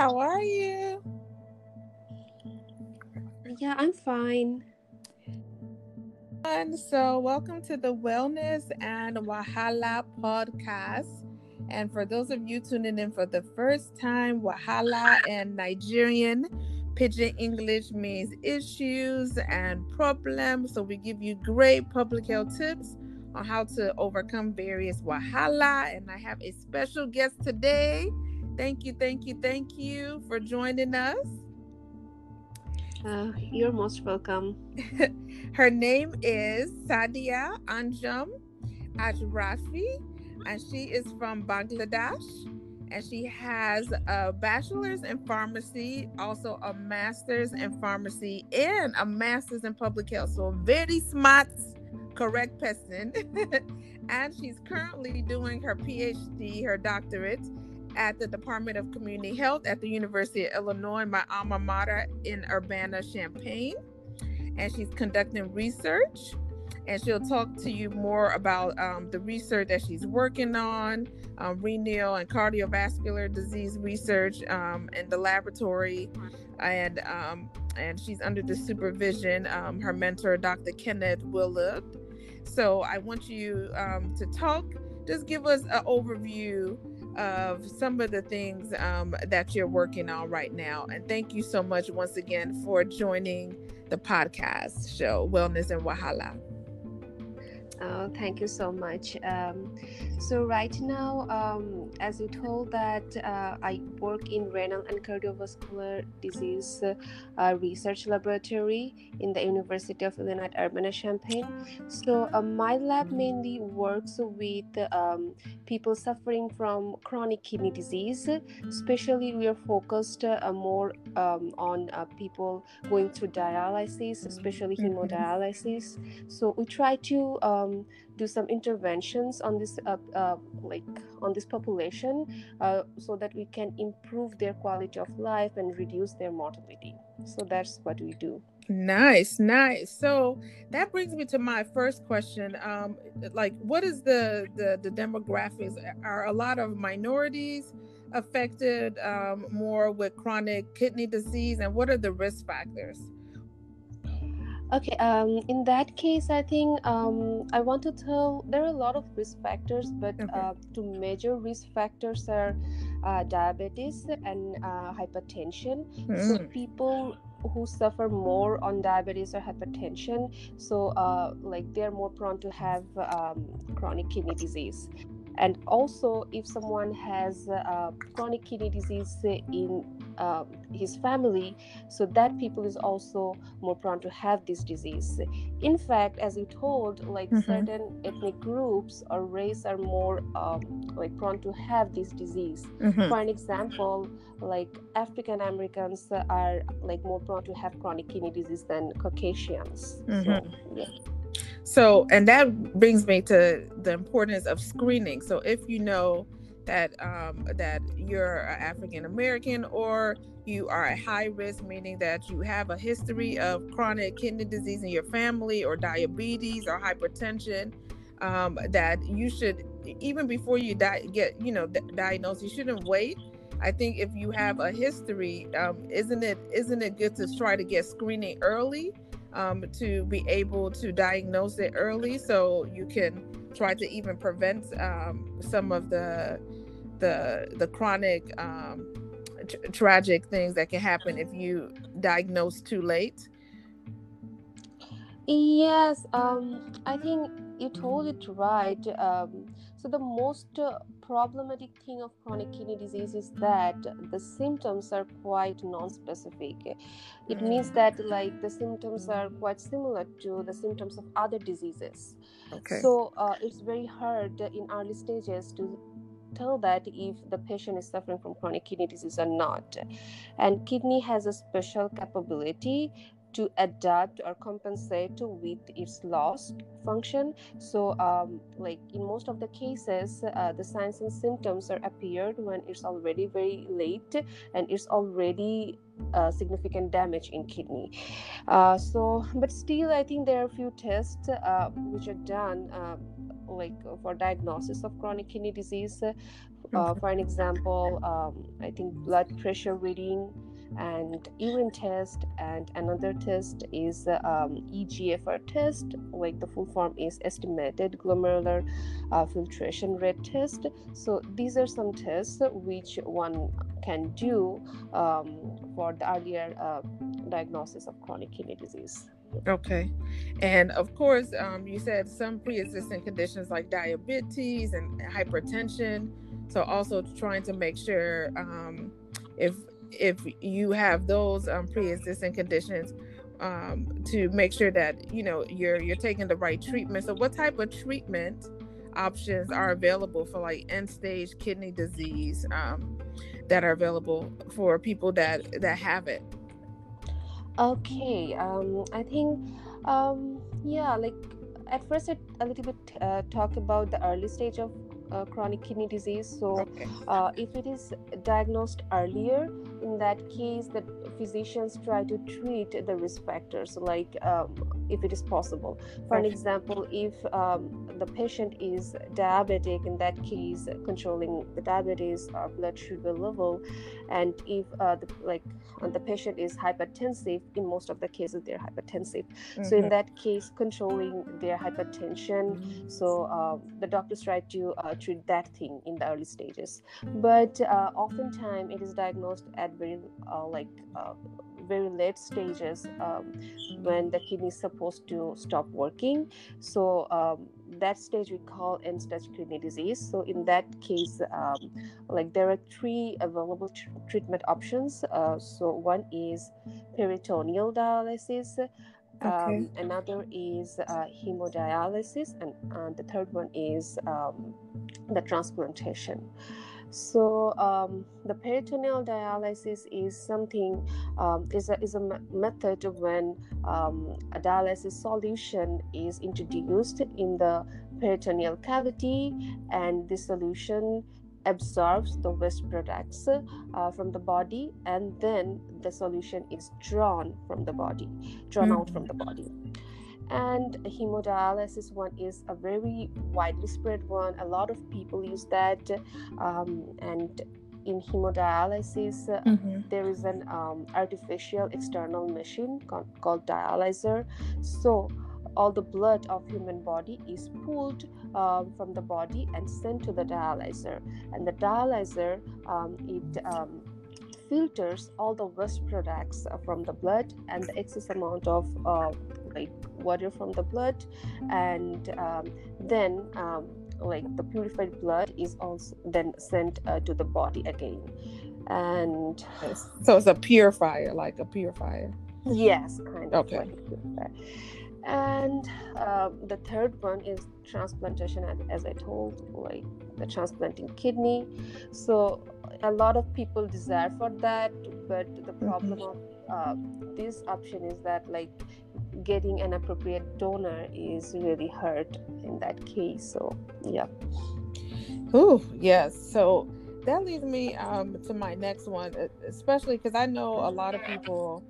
How are you? Yeah, I'm fine. And so, welcome to the Wellness and Wahala podcast. And for those of you tuning in for the first time, Wahala in Nigerian Pidgin English means issues and problems. So, we give you great public health tips on how to overcome various Wahala. And I have a special guest today. Thank you, thank you, thank you for joining us. Uh, you're most welcome. Her name is Sadia Anjum Ashrafi, and she is from Bangladesh. And she has a bachelor's in pharmacy, also a master's in pharmacy, and a master's in public health. So, very smart, correct person. and she's currently doing her PhD, her doctorate at the Department of Community Health at the University of Illinois, my alma mater in Urbana, Champaign. And she's conducting research. And she'll talk to you more about um, the research that she's working on, um, renal and cardiovascular disease research um, in the laboratory. And um, and she's under the supervision, um, her mentor, Dr. Kenneth Wilund. So I want you um, to talk, just give us an overview of some of the things um, that you're working on right now. And thank you so much once again for joining the podcast show, Wellness and Wahala. Oh, thank you so much. Um, so right now, um, as you told that uh, I work in renal and cardiovascular disease uh, research laboratory in the University of Illinois at Urbana-Champaign. So uh, my lab mainly works with um, people suffering from chronic kidney disease. Especially, we are focused uh, more um, on uh, people going through dialysis, especially mm-hmm. hemodialysis. So we try to um, do some interventions on this uh, uh, like on this population uh, so that we can improve their quality of life and reduce their mortality. So that's what we do. Nice nice. So that brings me to my first question. Um like what is the the, the demographics? Are a lot of minorities affected um, more with chronic kidney disease? And what are the risk factors Okay, um, in that case, I think um, I want to tell there are a lot of risk factors, but okay. uh, two major risk factors are uh, diabetes and uh, hypertension. Mm. So people who suffer more on diabetes or hypertension, so uh, like they're more prone to have um, chronic kidney disease and also if someone has uh, chronic kidney disease in uh, his family so that people is also more prone to have this disease in fact as you told like mm-hmm. certain ethnic groups or race are more um, like prone to have this disease mm-hmm. for an example like african americans are like more prone to have chronic kidney disease than caucasians mm-hmm. so, yeah. So, and that brings me to the importance of screening. So, if you know that um, that you're African American or you are at high risk, meaning that you have a history of chronic kidney disease in your family, or diabetes, or hypertension, um, that you should even before you di- get you know diagnosed, you shouldn't wait. I think if you have a history, um, isn't it isn't it good to try to get screening early? um, to be able to diagnose it early so you can try to even prevent um, some of the the the chronic um, tragic things that can happen if you diagnose too late? Yes um, i think you told it right um, so the most uh, problematic thing of chronic kidney disease is that the symptoms are quite non-specific. It means that like the symptoms are quite similar to the symptoms of other diseases. Okay. so uh, it's very hard in early stages to tell that if the patient is suffering from chronic kidney disease or not. And kidney has a special capability to adapt or compensate with its lost function. So um, like in most of the cases uh, the signs and symptoms are appeared when it's already very late and it's already uh, significant damage in kidney. Uh, so but still i think there are a few tests uh, which are done uh, like for diagnosis of chronic kidney disease. Uh, for an example um, i think blood pressure reading and urine test and another test is um, egfr test like the full form is estimated glomerular uh, filtration rate test so these are some tests which one can do um, for the earlier uh, diagnosis of chronic kidney disease Okay. And of course, um, you said some pre existing conditions like diabetes and hypertension. So, also trying to make sure um, if if you have those um, pre-existing conditions um, to make sure that you know you're you're taking the right treatment. So what type of treatment options are available for like end stage kidney disease um, that are available for people that that have it? Okay um, i think um, yeah like at first a little bit uh, talk about the early stage of uh, chronic kidney disease. So, okay. uh, if it is diagnosed earlier, in that case, the physicians try to treat the risk factors, like um, if it is possible. For an example, if um, the patient is diabetic, in that case, controlling the diabetes or blood sugar level, and if uh, the like the patient is hypertensive, in most of the cases they're hypertensive. Mm-hmm. So in mm-hmm. that case, controlling their hypertension. Mm-hmm. So uh, the doctors try to uh, treat that thing in the early stages but uh, oftentimes it is diagnosed at very uh, like uh, very late stages um, when the kidney is supposed to stop working so um, that stage we call end stage kidney disease so in that case um, like there are three available tr- treatment options uh, so one is peritoneal dialysis Okay. Um, another is uh, hemodialysis, and, and, the third one is um, the transplantation. So um, the peritoneal dialysis is something um, is a is a method when um, a dialysis solution is introduced in the peritoneal cavity, and the solution absorbs the waste products uh, from the body and then the solution is drawn from the body drawn mm-hmm. out from the body and hemodialysis one is a very widely spread one. A lot of people use that um, and in hemodialysis mm-hmm. there is an um, artificial external machine called, called dialyzer. So all the blood of human body is pulled um, from the body and sent to the dialyzer. And the dialyzer um, it um, filters all the waste products from the blood and the excess amount of uh, like water from the blood. And um, then um, like the purified blood is also then sent uh, to the body again. And so it's a purifier like a purifier? Yes kind of okay. like and uh, the third one is transplantation as i told like the transplanting kidney. So a lot of people desire for that but the problem mm-hmm. of uh, this option is that like getting an appropriate donor is really hard in that case so yeah oh yes so that leads me um, to my next one especially because i know a lot of people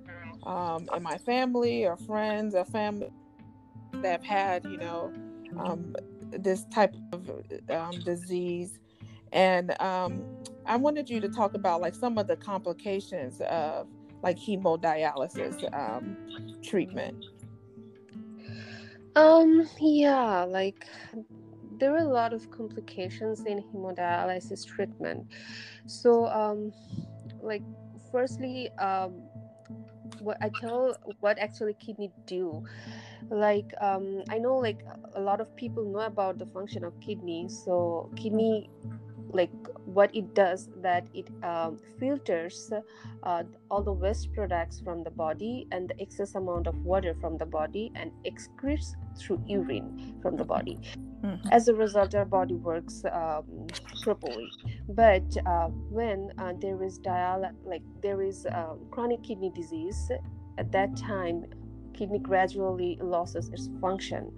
um, in my family or friends or family that have had, you know, um, this type of um, disease. And um, I wanted you to talk about like some of the complications of like hemodialysis um, treatment. Um, yeah, like there are a lot of complications in hemodialysis treatment. So, um, like, firstly, um, what I tell what actually kidney do like um, i know like a lot of people know about the function of kidney so kidney like what it does that it um, filters uh, all the waste products from the body and the excess amount of water from the body and excretes through urine from the body. Mm-hmm. as a result our body works um, properly. But uh, when uh, there is dial like there is um, chronic kidney disease at that time kidney gradually loses its function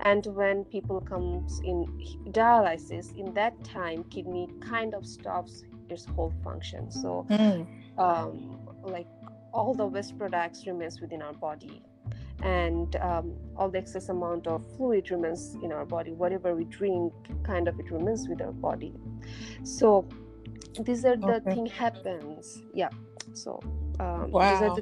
and when people comes in dialysis in that time kidney kind of stops its whole function so mm. um, like all the waste products remains within our body and um, all the excess amount of fluid remains in our body whatever we drink kind of it remains with our body so these are the okay. thing happens yeah so um, wow.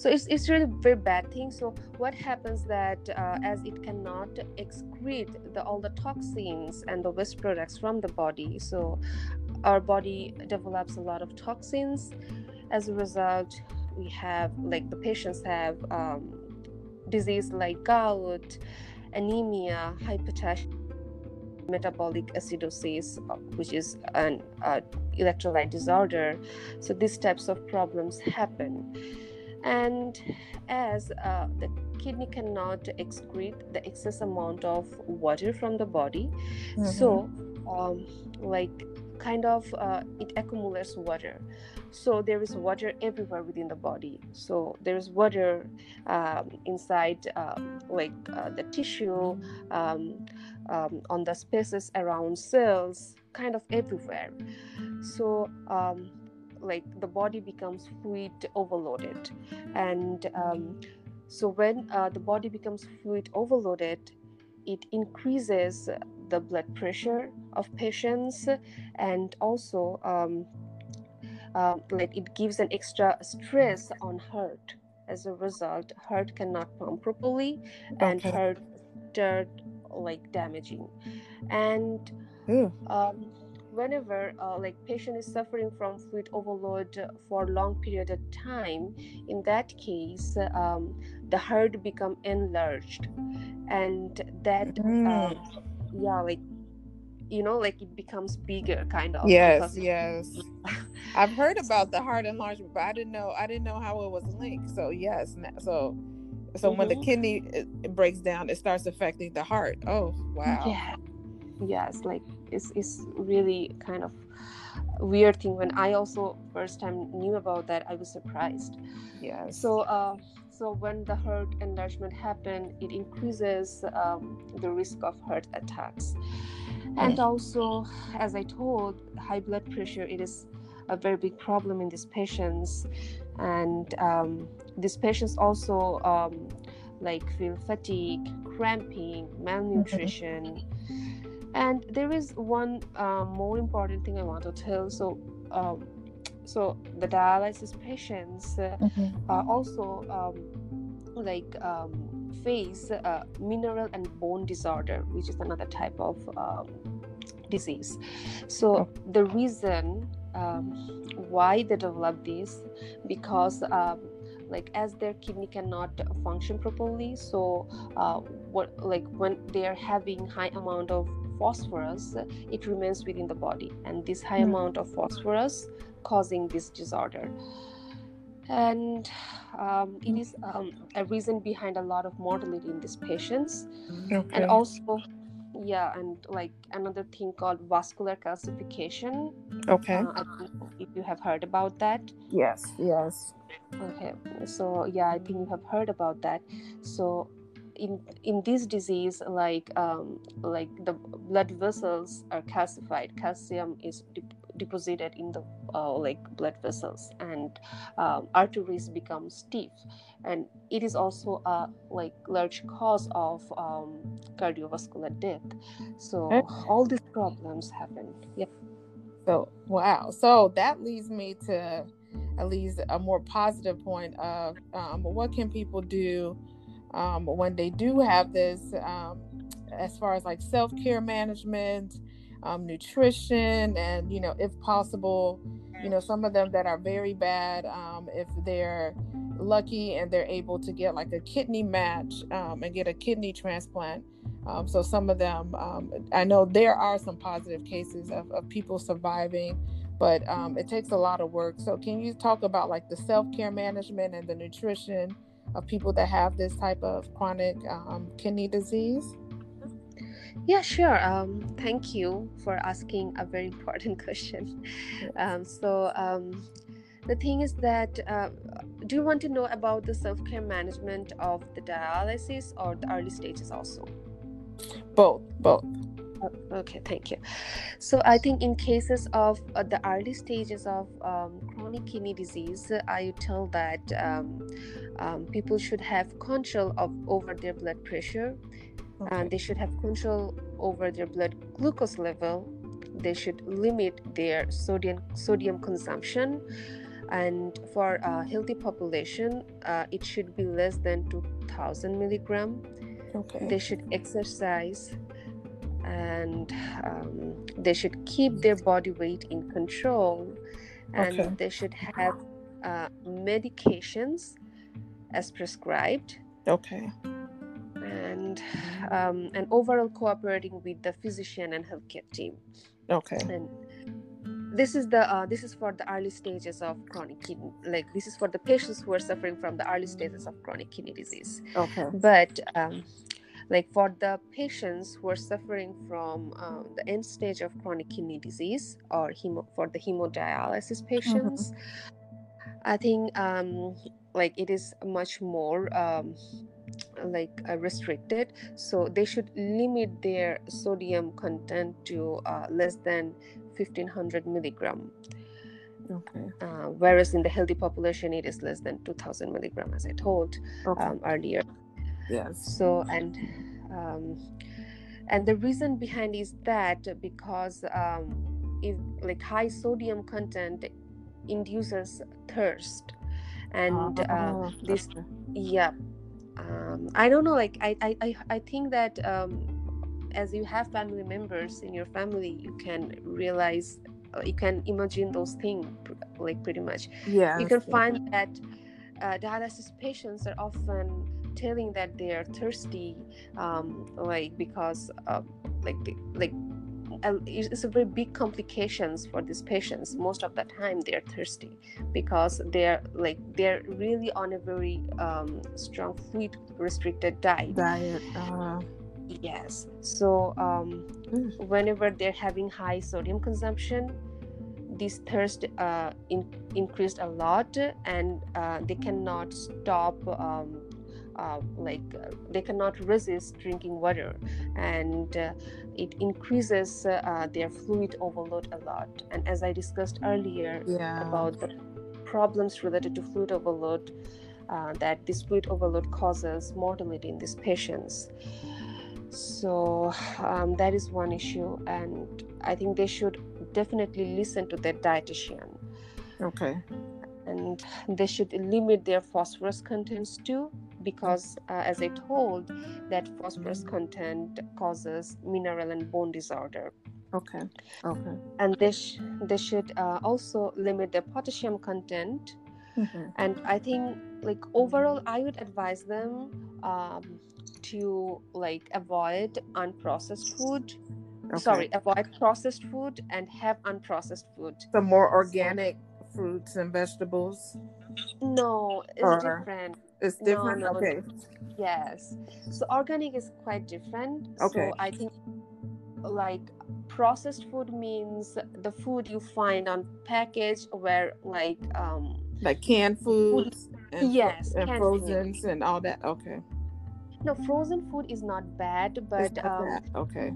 So it's, it's really very bad thing. So what happens that uh, as it cannot excrete the, all the toxins and the waste products from the body so our body develops a lot of toxins. As a result we have like the patients have um, disease like gout anemia hypertension metabolic acidosis uh, which is an uh, electrolyte disorder. So these types of problems happen and as uh, the kidney cannot excrete the excess amount of water from the body mm-hmm. so um, like kind of uh, it accumulates water. So there is water everywhere within the body. So there is water um, inside um, like uh, the tissue um, um, on the spaces around cells kind of everywhere. So um, like the body becomes fluid overloaded. And um, so when uh, the body becomes fluid overloaded it increases the blood pressure of patients and also um, uh, like it gives an extra stress on heart. As a result heart cannot pump properly and okay. heart start like damaging. And um, whenever uh, like patient is suffering from fluid overload for a long period of time in that case um, the heart become enlarged and that mm. um, yeah like you know like it becomes bigger kind of yes yes i've heard about the heart enlargement but i didn't know i didn't know how it was linked so yes so so mm-hmm. when the mm-hmm. kidney breaks down it starts affecting the heart oh wow yeah yes like it's, it's really kind of weird thing when i also first time knew about that i was surprised. Yeah so uh so when the heart enlargement happen it increases um, the risk of heart attacks. And also as i told high blood pressure it is a very big problem in these patients. And um, these patients also um, like feel fatigue cramping malnutrition. mm-hmm and there is one uh, more important thing i want to tell so um, so the dialysis patients uh, mm-hmm. uh, also um, like um, face uh, mineral and bone disorder which is another type of um, disease so oh. the reason um, why they develop this because um, like as their kidney cannot function properly so uh, what like when they are having high amount of phosphorus it remains within the body. And this high mm. amount of phosphorus causing this disorder. And um, it is um, a reason behind a lot of mortality in these patients. Okay. and also yeah and like another thing called vascular calcification. Okay. Uh, if you have heard about that. Yes yes. Okay so yeah i think you have heard about that. So in in this disease like um, like the blood vessels are calcified. Calcium is de- deposited in the uh, like blood vessels and um, arteries become stiff. And it is also a like large cause of um, cardiovascular death. So all these problems happen yep. So wow. So that leads me to at least a more positive point of um, what can people do um, when they do have this, um, as far as like self care management, um, nutrition, and you know, if possible, you know, some of them that are very bad, um, if they're lucky and they're able to get like a kidney match um, and get a kidney transplant. Um, so some of them, I know there are some positive cases of, of people surviving but um, it takes a lot of work. So, can you talk about like the self care management and the nutrition of people that have this type of chronic um, kidney disease? Yeah, sure. Um, thank you for asking a very important question. Um, so, um, the thing is that uh, do you want to know about the self care management of the dialysis or the early stages also? Both, both. Oh, okay, thank you. So I think in cases of uh, the early stages of um, chronic kidney disease, I tell that um, um, people should have control of over their blood pressure, okay. and they should have control over their blood glucose level. They should limit their sodium sodium consumption, and for a healthy population, uh, it should be less than two thousand milligram. Okay. They should exercise and um, they should keep their body weight in control. And okay. they should have uh, medications as prescribed. Okay. And um, and overall cooperating with the physician and healthcare team. Okay. And this is the uh, this is for the early stages of chronic kidney like this is for the patients who are suffering from the early stages of chronic kidney disease. Okay. But um, like for the patients who are suffering from um, the end stage of chronic kidney disease or hemo, for the hemodialysis patients mm-hmm. i think um, like it is much more um, like uh, restricted so they should limit their sodium content to uh, less than 1500 milligram okay uh, whereas in the healthy population it is less than 2000 milligram as i told okay. um, earlier yes. So and um, and the reason behind is that because um, if like high sodium content induces thirst. And uh, oh, this yeah um, i don't know like i i i think that um, as you have family members in your family you can realize uh, you can imagine those things like pretty much. Yeah you can find that uh, dialysis patients are often telling that they are thirsty um, like because uh, like like it's a very big complications for these patients. Most of the time they're thirsty because they're like they're really on a very um, strong fluid restricted diet. Diet uh... yes. So um, mm. whenever they're having high sodium consumption this thirst uh, in, increased a lot and uh, they cannot stop um, uh, like uh, they cannot resist drinking water and uh, it increases uh, their fluid overload a lot. And as i discussed earlier yeah. about the problems related to fluid overload uh, that this fluid overload causes mortality in these patients. So um, that is one issue and i think they should definitely listen to their dietitian. Okay. And they should limit their phosphorus contents too because uh, as i told that phosphorus content causes mineral and bone disorder. Okay okay. And they, sh- they should uh, also limit their potassium content. Mm-hmm. and i think like overall i would advise them um, to like avoid unprocessed food. Okay. sorry avoid processed food and have unprocessed food. Some more organic fruits and vegetables? No it's or... different it's different. No, no, okay. Yes. So organic is quite different. Okay. So I think like processed food means the food you find on package where like um like canned foods and, yes and frozen and all that okay no frozen food is not bad but um, bad. okay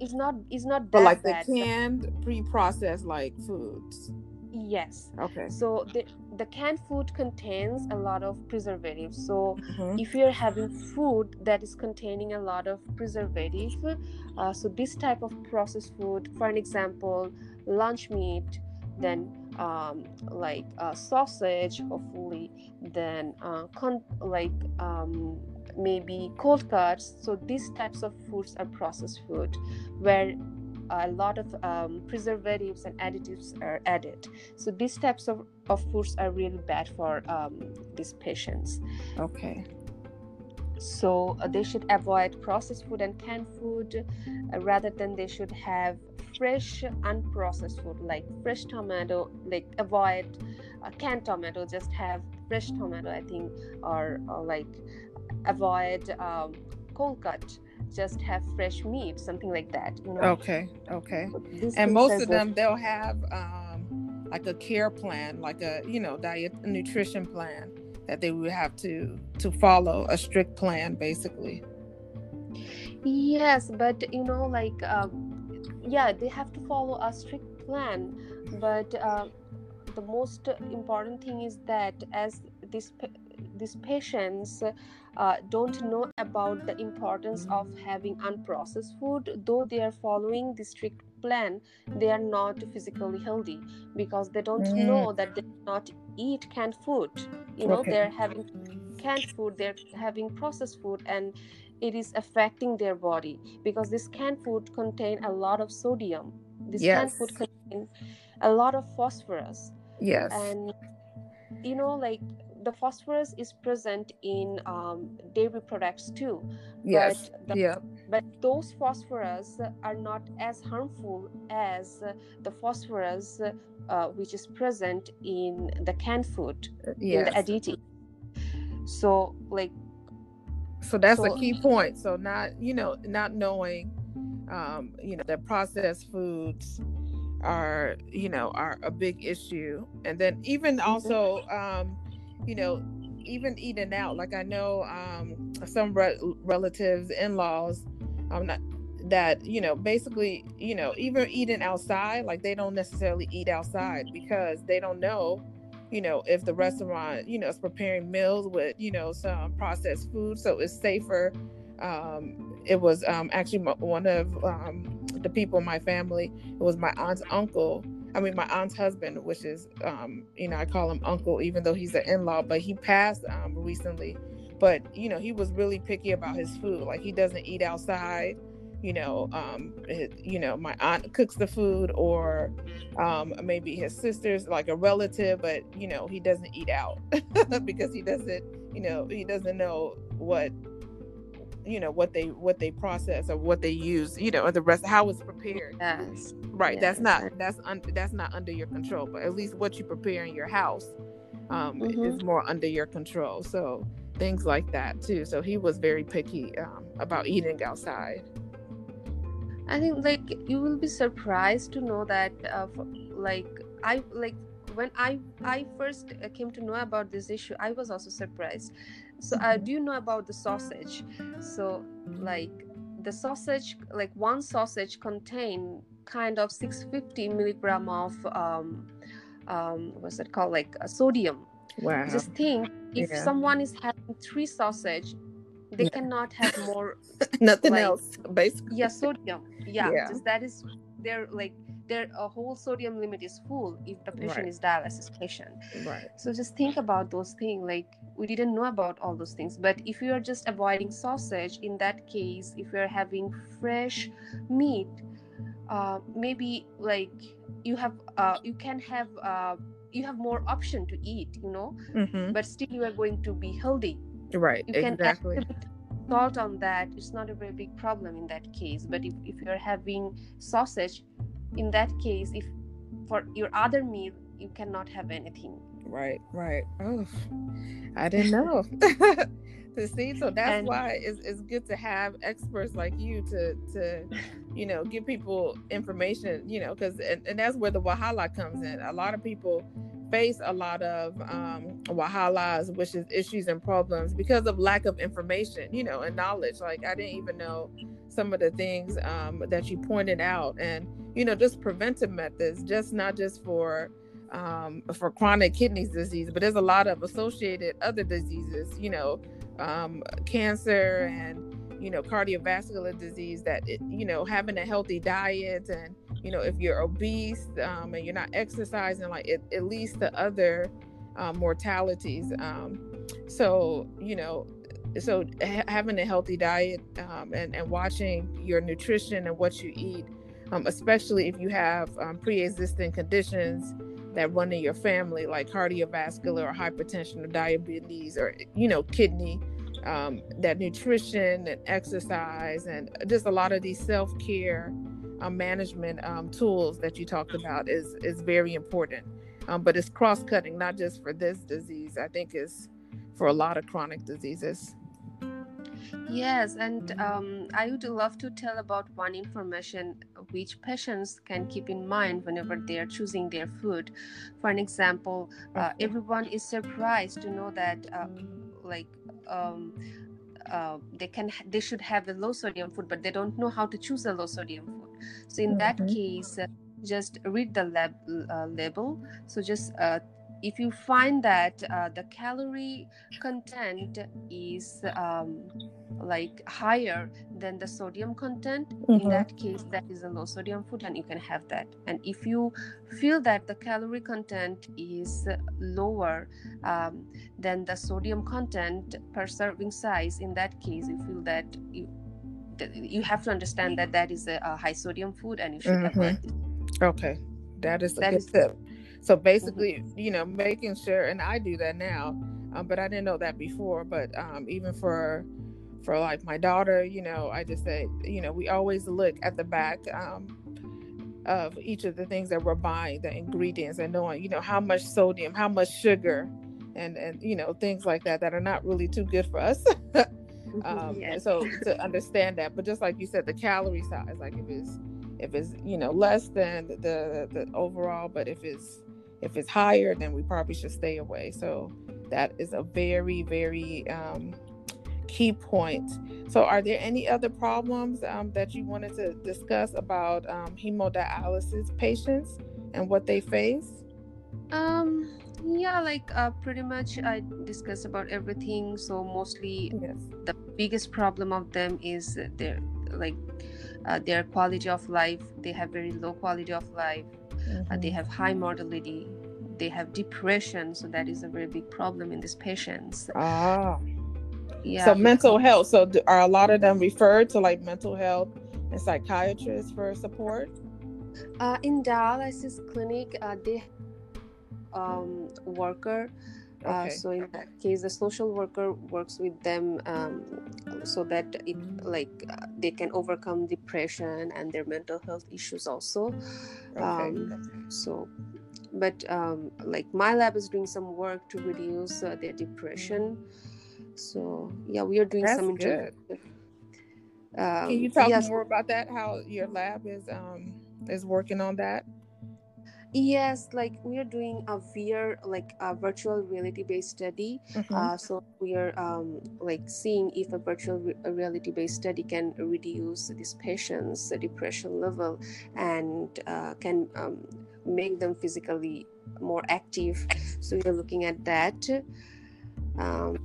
it's not it's not but like bad, the canned pre-processed like foods yes okay so the the canned food contains a lot of preservatives so mm-hmm. if you're having food that is containing a lot of preservative uh, so this type of processed food for an example lunch meat then um, like uh, sausage hopefully then uh, con- like um, maybe cold cuts so these types of foods are processed food where a lot of um, preservatives and additives are added. So these types of, of foods are really bad for um, these patients. Okay. So uh, they should avoid processed food and canned food uh, rather than they should have fresh unprocessed food like fresh tomato like avoid uh, canned tomato just have fresh tomato i think or, or like avoid um, cold cut just have fresh meat, something like that. You know? Okay, okay. and most of them, they'll have um, like a care plan, like a you know diet nutrition plan that they would have to to follow a strict plan, basically. yes but you know like um, yeah they have to follow a strict plan but uh, the most important thing is that as this these patients uh, don't know about the importance of having unprocessed food though they are following the strict plan they are not physically healthy because they don't mm. know that they not eat canned food you know okay. they're having canned food they're having processed food and it is affecting their body because this canned food contain a lot of sodium this yes. canned food contain a lot of phosphorus yes and you know like the phosphorus is present in um, dairy products too. Yes. But the, yeah. But those phosphorus are not as harmful as the phosphorus uh, which is present in the canned food, yes. in the additive. So, like. So that's so, a key point. So not you know not knowing, um, you know that processed foods are you know are a big issue and then even mm-hmm. also um you know, even eating out. Like I know um, some re- relatives, in-laws, um, not, that you know, basically, you know, even eating outside, like they don't necessarily eat outside because they don't know, you know, if the restaurant, you know, is preparing meals with, you know, some processed food, so it's safer. Um, it was um, actually one of um, the people in my family. It was my aunt's uncle I mean, my aunt's husband, which is, um, you know, I call him uncle, even though he's an in-law, but he passed um, recently. But you know, he was really picky about his food. Like he doesn't eat outside. You know, um, it, you know, my aunt cooks the food, or um, maybe his sister's like a relative, but you know, he doesn't eat out because he doesn't, you know, he doesn't know what you know what they what they process or what they use you know or the rest how it's prepared yes right yes. that's not that's un, that's not under your control but at least what you prepare in your house um, mm-hmm. is more under your control so things like that too so he was very picky um, about eating outside i think like you will be surprised to know that uh, like i like when i i first uh, came to know about this issue i was also surprised. So uh, do you know about the sausage? So like the sausage like one sausage contain kind of 650 milligram of um, um what's it called? Like a sodium. Wow. Just think if yeah. someone is having three sausage they yeah. cannot have more nothing like, else basically. Yeah sodium. Yeah, yeah. Just that is their like their a whole sodium limit is full if the patient right. is dialysis patient. Right. So just think about those things like we didn't know about all those things but if you are just avoiding sausage in that case if you're having fresh meat uh, maybe like you have uh, you can have uh, you have more option to eat you know? Mm-hmm. but still you are going to be healthy. Right you exactly. salt on that. It's not a very big problem in that case but if, if you're having sausage in that case if for your other meal you cannot have anything. Right right. Oh i didn't know. To see so that's and, why it's, it's good to have experts like you to to you know give people information you know because and, and that's where the wahala comes in. A lot of people face a lot of um wahalas which is issues and problems because of lack of information you know and knowledge. Like i didn't even know some of the things um that you pointed out and you know just preventive methods just not just for um, for chronic kidney disease, but there's a lot of associated other diseases, you know, um, cancer and you know cardiovascular disease. That it, you know having a healthy diet and you know if you're obese um, and you're not exercising, like it, leads to other um, mortalities. Um, so you know so ha- having a healthy diet um, and, and watching your nutrition and what you eat um, especially if you have um, pre-existing conditions that run in your family like cardiovascular or hypertension or diabetes or you know kidney um, that nutrition and exercise and just a lot of these self-care um, management um, tools that you talked about is is very important. Um, but it's cross-cutting not just for this disease. I think is for a lot of chronic diseases Yes, and um, I would love to tell about one information which patients can keep in mind whenever they are choosing their food. For an example, uh, everyone is surprised to know that, uh, like, um, uh, they can they should have a low sodium food but they don't know how to choose a low sodium food so in mm-hmm. that case uh, just read the lab, uh, label so just uh, if you find that uh, the calorie content is um, like higher than the sodium content mm-hmm. in that case that is a low sodium food and you can have that and if you feel that the calorie content is lower um, than the sodium content per serving size in that case you feel that you you have to understand that that is a, a high sodium food and you should mm-hmm. avoid it. okay that is a that good is, tip so basically, you know, making sure, and I do that now, um, but I didn't know that before. But um, even for for like my daughter, you know, I just say, you know, we always look at the back um, of each of the things that we're buying, the ingredients, and knowing, you know, how much sodium, how much sugar, and and you know, things like that that are not really too good for us. um, yes. So to understand that, but just like you said, the calorie size, like if it's if it's you know less than the the overall, but if it's if it's higher, then we probably should stay away. So that is a very, very um, key point. So, are there any other problems um, that you wanted to discuss about um, hemodialysis patients and what they face? Um, yeah, like uh, pretty much I discussed about everything. So mostly, yes. the biggest problem of them is their like uh, their quality of life. They have very low quality of life mm-hmm. uh, they have high mortality they have depression so that is a very big problem in these patients ah yeah so mental health so are a lot of them referred to like mental health and psychiatrists for support uh, in dialysis clinic uh, they um, worker uh, so in that case the social worker works with them um, so that it like uh, they can overcome depression and their mental health issues also okay. um, so but um, like my lab is doing some work to reduce uh, their depression so yeah we are doing That's some good. Um, can you talk yes. more about that how your lab is um is working on that Yes, like we are doing a VR, like a virtual reality based study. Mm-hmm. Uh, so we are um, like seeing if a virtual re- reality based study can reduce these patients' depression level and uh, can um, make them physically more active. So we are looking at that. Um,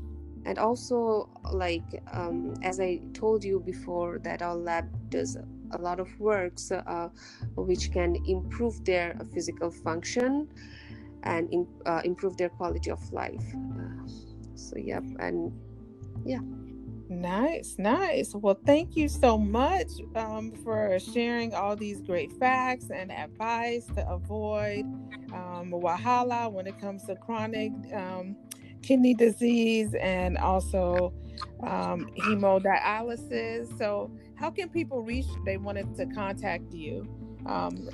and also, like um, as I told you before, that our lab does a lot of works uh, which can improve their physical function and in, uh, improve their quality of life. Uh, so, yep, and yeah. Nice, nice. Well, thank you so much um, for sharing all these great facts and advice to avoid um, wahala when it comes to chronic um, kidney disease and also um, hemodialysis. So, how can people reach? They wanted to contact you um,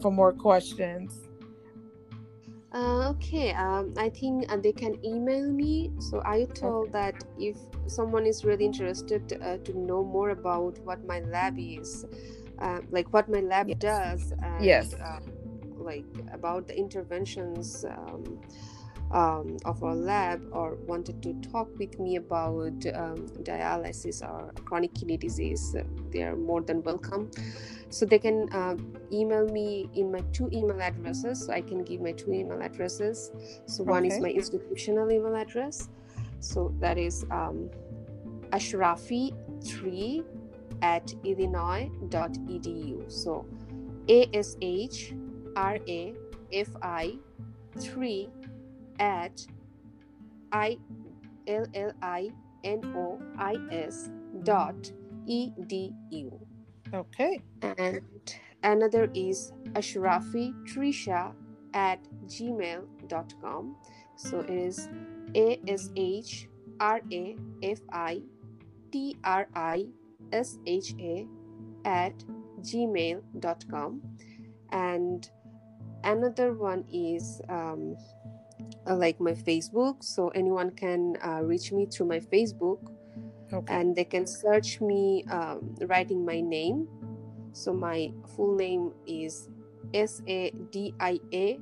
for more questions. Uh, okay, um, I think uh, they can email me. So I told that if someone is really interested uh, to know more about what my lab is, uh, like what my lab yes. does, and, yes, uh, like about the interventions. Um, um, of our lab or wanted to talk with me about um, dialysis or chronic kidney disease, they are more than welcome. So they can uh, email me in my two email addresses. So I can give my two email addresses. So one okay. is my institutional email address. So that is um, ashrafi3 at illinois.edu. So A S H R A F I 3 at i l l i n o i s dot e d u. Okay. And another is ashrafi trisha at gmail.com. So it is a s h r a f i t r i s h a at gmail.com and another one is um, like my Facebook. So anyone can uh, reach me through my Facebook okay. and they can search me um, writing my name. So my full name is S A D I A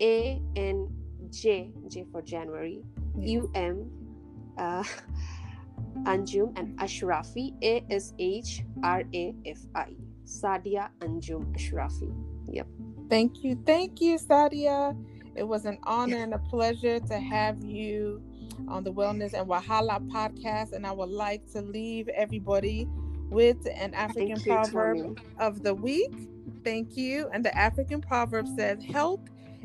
A N J, J for January, U M, uh, Anjum, and Ashrafi. A S H R A F I. Sadia Anjum Ashrafi. Yep. Thank you. Thank you, Sadia. It was an honor and a pleasure to have you on the Wellness and Wahala podcast. And I would like to leave everybody with an African proverb of the week. Thank you. And the African proverb says, Health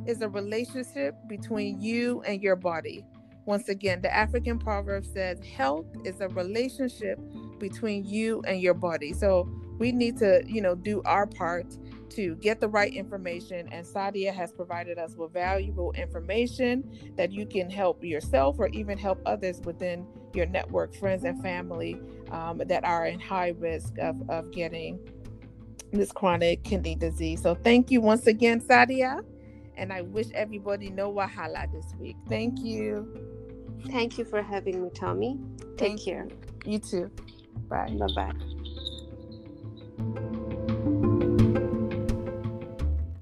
is a relationship between you and your body. Once again, the African proverb says, Health is a relationship between you and your body. So we need to, you know, do our part to get the right information. And Sadia has provided us with valuable information that you can help yourself or even help others within your network, friends, and family um, that are in high risk of, of getting this chronic kidney disease. So thank you once again, Sadia. And I wish everybody no wahala this week. Thank you. Thank you for having me, Tommy. Take Thank care. You. you too. Bye. Bye bye.